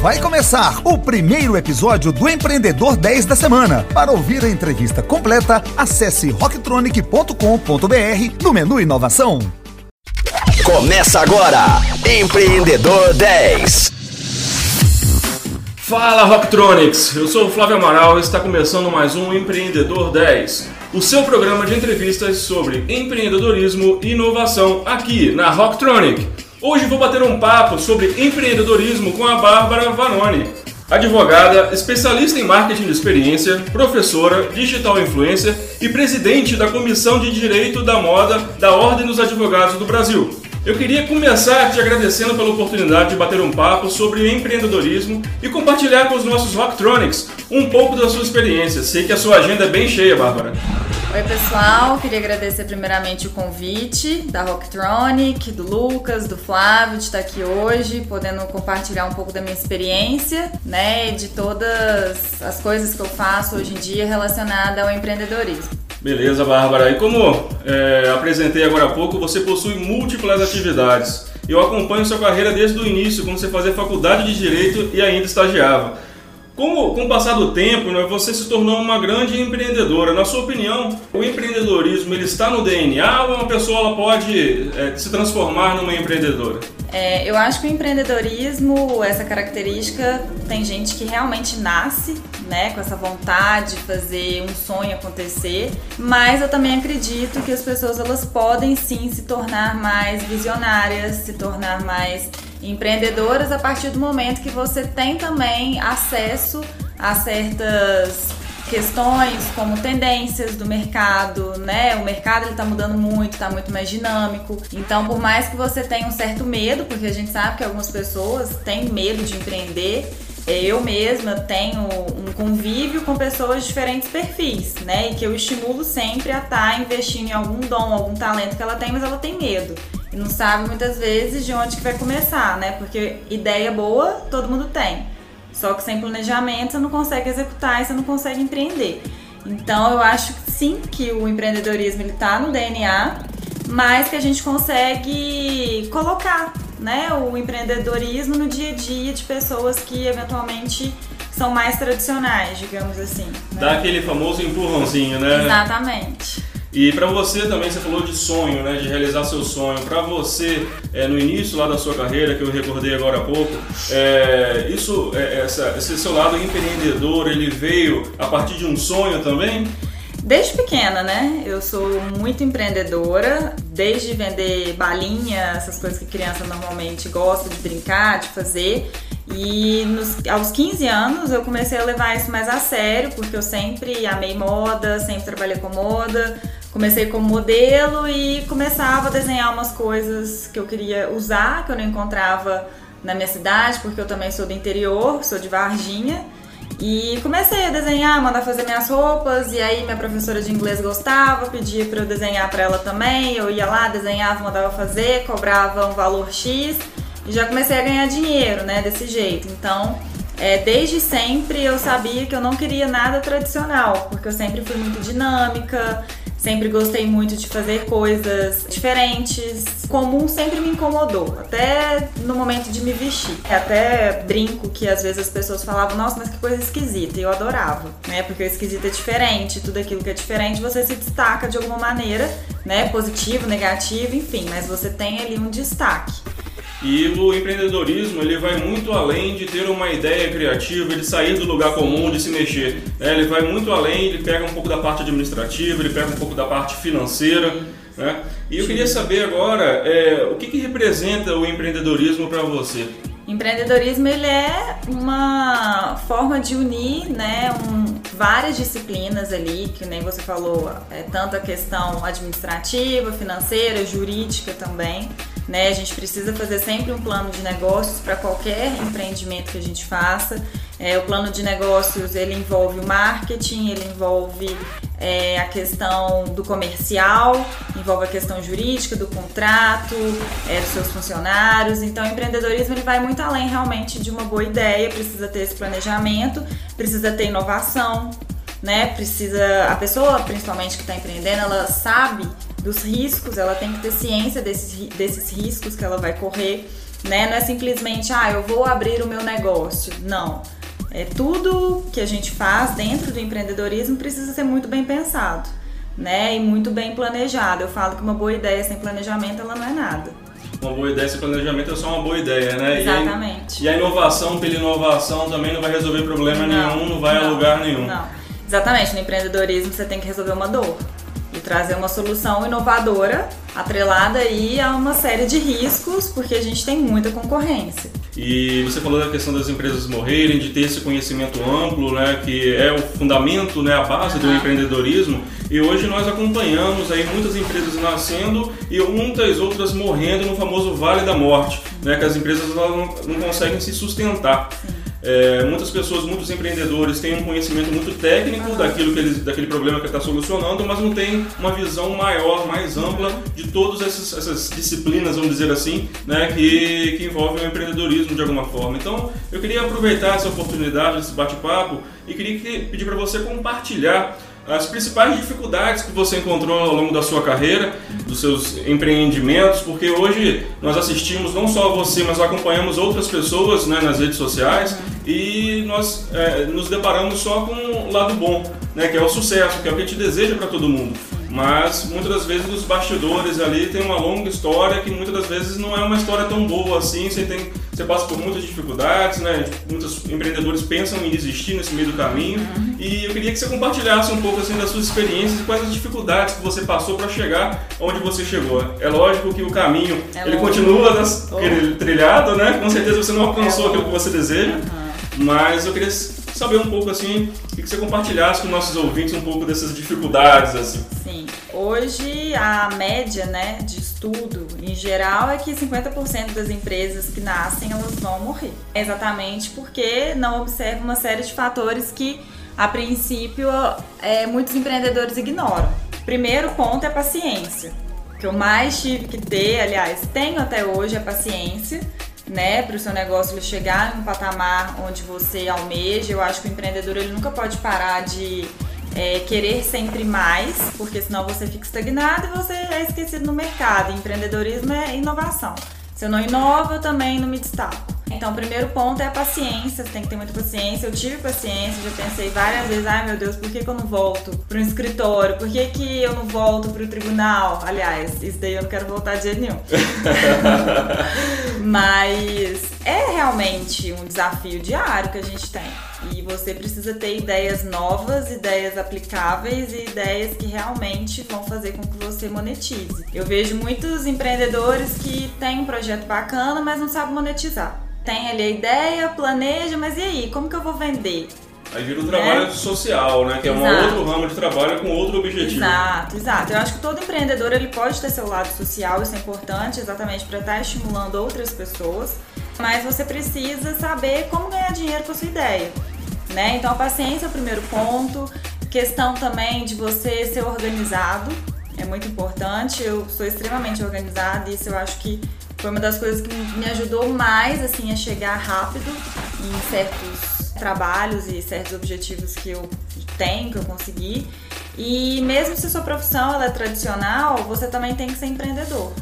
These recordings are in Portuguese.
Vai começar o primeiro episódio do Empreendedor 10 da semana. Para ouvir a entrevista completa, acesse rocktronic.com.br no menu Inovação. Começa agora, Empreendedor 10. Fala Rocktronics, eu sou o Flávio Amaral e está começando mais um Empreendedor 10, o seu programa de entrevistas sobre empreendedorismo e inovação aqui na Rocktronic. Hoje vou bater um papo sobre empreendedorismo com a Bárbara Vanoni, advogada, especialista em marketing de experiência, professora, digital influencer e presidente da Comissão de Direito da Moda da Ordem dos Advogados do Brasil. Eu queria começar te agradecendo pela oportunidade de bater um papo sobre empreendedorismo e compartilhar com os nossos Rocktronics um pouco da sua experiência. Sei que a sua agenda é bem cheia, Bárbara. Oi, pessoal. Queria agradecer primeiramente o convite da Rocktronic, do Lucas, do Flávio de estar aqui hoje, podendo compartilhar um pouco da minha experiência, né, de todas as coisas que eu faço hoje em dia relacionada ao empreendedorismo. Beleza, Bárbara. E como é, apresentei agora há pouco, você possui múltiplas atividades. Eu acompanho sua carreira desde o início, quando você fazia faculdade de Direito e ainda estagiava. Como, com o passar do tempo, né, você se tornou uma grande empreendedora. Na sua opinião, o empreendedorismo ele está no DNA ou uma pessoa ela pode é, se transformar numa empreendedora? É, eu acho que o empreendedorismo, essa característica, tem gente que realmente nasce né, com essa vontade de fazer um sonho acontecer, mas eu também acredito que as pessoas elas podem sim se tornar mais visionárias, se tornar mais empreendedoras a partir do momento que você tem também acesso a certas questões como tendências do mercado, né? O mercado ele tá mudando muito, tá muito mais dinâmico. Então, por mais que você tenha um certo medo, porque a gente sabe que algumas pessoas têm medo de empreender, eu mesma tenho um convívio com pessoas de diferentes perfis, né? E que eu estimulo sempre a estar tá investindo em algum dom, algum talento que ela tem, mas ela tem medo e não sabe muitas vezes de onde que vai começar, né? Porque ideia boa todo mundo tem. Só que sem planejamento você não consegue executar e você não consegue empreender. Então eu acho que sim que o empreendedorismo ele tá no DNA, mas que a gente consegue colocar, né, o empreendedorismo no dia a dia de pessoas que eventualmente são mais tradicionais, digamos assim. Né? Dá aquele famoso empurrãozinho, né? Exatamente. E para você também, você falou de sonho, né, de realizar seu sonho. Para você, é, no início lá da sua carreira, que eu recordei agora há pouco, é, isso, é, essa, esse seu lado empreendedor, ele veio a partir de um sonho também? Desde pequena, né? Eu sou muito empreendedora, desde vender balinha, essas coisas que criança normalmente gosta de brincar, de fazer. E nos, aos 15 anos eu comecei a levar isso mais a sério, porque eu sempre amei moda, sempre trabalhei com moda, comecei como modelo e começava a desenhar umas coisas que eu queria usar, que eu não encontrava na minha cidade, porque eu também sou do interior, sou de Varginha. E comecei a desenhar, mandar fazer minhas roupas, e aí minha professora de inglês gostava, pedia para eu desenhar para ela também. Eu ia lá, desenhava, mandava fazer, cobrava um valor X e já comecei a ganhar dinheiro, né, desse jeito. Então, é, desde sempre eu sabia que eu não queria nada tradicional, porque eu sempre fui muito dinâmica, Sempre gostei muito de fazer coisas diferentes. Comum sempre me incomodou, até no momento de me vestir. Até brinco que às vezes as pessoas falavam, nossa, mas que coisa esquisita. E eu adorava, né? Porque o esquisito é diferente, tudo aquilo que é diferente você se destaca de alguma maneira, né? Positivo, negativo, enfim, mas você tem ali um destaque. E o empreendedorismo ele vai muito além de ter uma ideia criativa, de sair do lugar comum, de se mexer. Né? Ele vai muito além, ele pega um pouco da parte administrativa, ele pega um pouco da parte financeira. Né? E eu queria saber agora é, o que, que representa o empreendedorismo para você. Empreendedorismo ele é uma forma de unir né, um, várias disciplinas ali, que nem você falou, é, tanto a questão administrativa, financeira, jurídica também. Né? A gente precisa fazer sempre um plano de negócios para qualquer empreendimento que a gente faça. É, o plano de negócios ele envolve o marketing, ele envolve é, a questão do comercial, envolve a questão jurídica do contrato, é, dos seus funcionários. Então, o empreendedorismo ele vai muito além realmente de uma boa ideia. Precisa ter esse planejamento, precisa ter inovação, né? Precisa a pessoa, principalmente que está empreendendo, ela sabe dos riscos, ela tem que ter ciência desses, desses riscos que ela vai correr. né? Não é simplesmente, ah, eu vou abrir o meu negócio. Não. É tudo que a gente faz dentro do empreendedorismo precisa ser muito bem pensado, né? E muito bem planejado. Eu falo que uma boa ideia sem planejamento ela não é nada. Uma boa ideia sem planejamento é só uma boa ideia, né? Exatamente. E a, e a inovação pela inovação também não vai resolver problema não, nenhum, não vai não, a lugar nenhum. Não. Exatamente, no empreendedorismo você tem que resolver uma dor e trazer uma solução inovadora atrelada aí a uma série de riscos, porque a gente tem muita concorrência. E você falou da questão das empresas morrerem, de ter esse conhecimento amplo, né, que é o fundamento, né, a base uhum. do empreendedorismo. E hoje nós acompanhamos aí muitas empresas nascendo e muitas outras morrendo no famoso Vale da Morte, né, que as empresas não, não conseguem se sustentar. Sim. É, muitas pessoas, muitos empreendedores têm um conhecimento muito técnico daquilo que eles, daquele problema que está solucionando, mas não tem uma visão maior, mais ampla de todas essas, essas disciplinas, vamos dizer assim, né, que, que envolvem o empreendedorismo de alguma forma. Então, eu queria aproveitar essa oportunidade, esse bate-papo, e queria pedir para você compartilhar as principais dificuldades que você encontrou ao longo da sua carreira, dos seus empreendimentos, porque hoje nós assistimos não só você, mas acompanhamos outras pessoas né, nas redes sociais e nós é, nos deparamos só com o lado bom, né, que é o sucesso, que é o que a gente deseja para todo mundo mas muitas das vezes os bastidores ali tem uma longa história que muitas das vezes não é uma história tão boa assim, você tem você passa por muitas dificuldades, né? Muitos empreendedores pensam em desistir nesse meio do caminho uhum. e eu queria que você compartilhasse um pouco assim das suas experiências e quais as dificuldades que você passou para chegar onde você chegou. É lógico que o caminho é ele continua das, trilhado, né? Com certeza você não alcançou é aquilo que você deseja, uhum. mas eu queria saber um pouco assim, que você compartilhasse com nossos ouvintes um pouco dessas dificuldades assim. Sim. Hoje a média, né, de estudo em geral é que 50% das empresas que nascem elas vão morrer. Exatamente porque não observa uma série de fatores que a princípio é, muitos empreendedores ignoram. Primeiro ponto é paciência. O que eu mais tive que ter, aliás, tenho até hoje é paciência né, para o seu negócio chegar num patamar onde você almeja. Eu acho que o empreendedor ele nunca pode parar de é, querer sempre mais, porque senão você fica estagnado e você é esquecido no mercado. empreendedorismo é inovação. Se eu não inovo, eu também não me destaco. Então, o primeiro ponto é a paciência, você tem que ter muita paciência. Eu tive paciência, já pensei várias vezes, ai meu Deus, por que, que eu não volto para um escritório? Por que, que eu não volto para o tribunal? Aliás, isso daí eu não quero voltar de jeito nenhum. Mas é realmente um desafio diário que a gente tem. E você precisa ter ideias novas, ideias aplicáveis e ideias que realmente vão fazer com que você monetize. Eu vejo muitos empreendedores que têm um projeto bacana, mas não sabem monetizar tem ali a ideia, planeja, mas e aí, como que eu vou vender? Aí vira o trabalho né? social, né? Que é um outro ramo de trabalho com outro objetivo. Exato, exato. Eu acho que todo empreendedor ele pode ter seu lado social, isso é importante exatamente para estar tá estimulando outras pessoas. Mas você precisa saber como ganhar dinheiro com a sua ideia. Né? Então a paciência é o primeiro ponto. Questão também de você ser organizado é muito importante. Eu sou extremamente organizada e isso eu acho que foi uma das coisas que me ajudou mais assim a chegar rápido em certos trabalhos e certos objetivos que eu tenho, que eu consegui. E mesmo se sua profissão é tradicional, você também tem que ser empreendedor.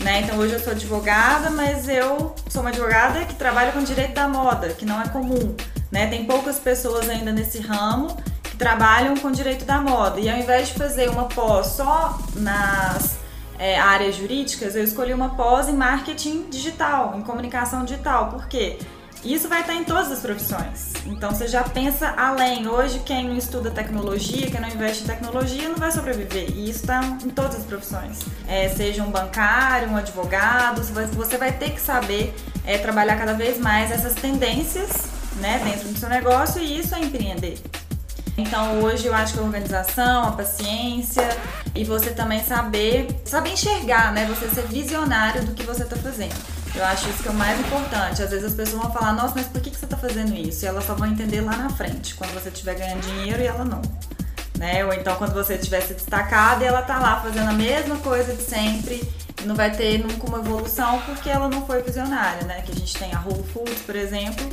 Né? Então hoje eu sou advogada, mas eu sou uma advogada que trabalha com direito da moda, que não é comum. Né? Tem poucas pessoas ainda nesse ramo que trabalham com direito da moda. E ao invés de fazer uma pós só nas é, áreas jurídicas, eu escolhi uma pós em marketing digital, em comunicação digital. Por quê? Isso vai estar em todas as profissões. Então você já pensa além. Hoje, quem não estuda tecnologia, quem não investe em tecnologia, não vai sobreviver. E isso está em todas as profissões. É, seja um bancário, um advogado, você vai ter que saber é, trabalhar cada vez mais essas tendências né, dentro do seu negócio e isso é empreender. Então hoje eu acho que a organização, a paciência e você também saber, saber enxergar, né? Você ser visionário do que você está fazendo. Eu acho isso que é o mais importante. Às vezes as pessoas vão falar, nossa, mas por que, que você está fazendo isso? E elas só vão entender lá na frente, quando você estiver ganhando dinheiro e ela não. Né? Ou então quando você estiver se destacado e ela tá lá fazendo a mesma coisa de sempre e não vai ter nunca uma evolução porque ela não foi visionária, né? Que a gente tem a Whole Foods, por exemplo,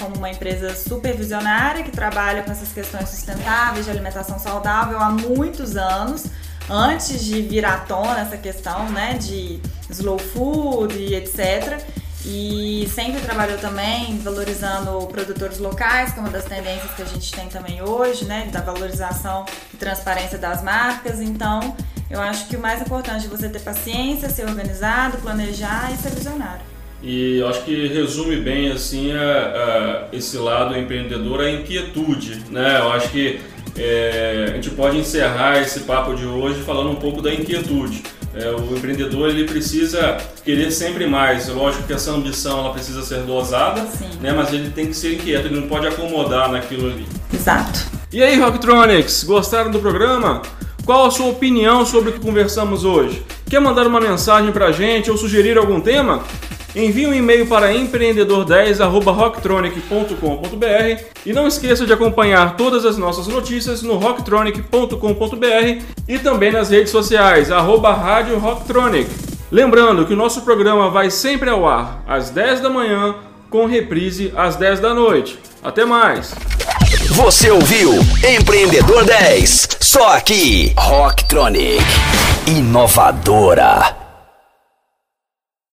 como uma empresa super visionária que trabalha com essas questões sustentáveis de alimentação saudável há muitos anos, antes de vir à tona essa questão né, de slow food e etc. e sempre trabalhou também valorizando produtores locais, que é uma das tendências que a gente tem também hoje, né, da valorização e transparência das marcas. Então, eu acho que o mais importante é você ter paciência, ser organizado, planejar e ser visionário. E eu acho que resume bem assim a, a, esse lado empreendedor, a inquietude, né? Eu acho que é, a gente pode encerrar esse papo de hoje falando um pouco da inquietude. É, o empreendedor ele precisa querer sempre mais. Lógico que essa ambição ela precisa ser dosada, né? Mas ele tem que ser inquieto, ele não pode acomodar naquilo ali. Exato. E aí, Rocktronics, gostaram do programa? Qual a sua opinião sobre o que conversamos hoje? Quer mandar uma mensagem pra gente ou sugerir algum tema? Envie um e-mail para empreendedor10@rocktronic.com.br e não esqueça de acompanhar todas as nossas notícias no rocktronic.com.br e também nas redes sociais arroba Rádio Rocktronic. Lembrando que o nosso programa vai sempre ao ar às 10 da manhã com reprise às 10 da noite. Até mais. Você ouviu Empreendedor 10, só aqui Rocktronic, inovadora.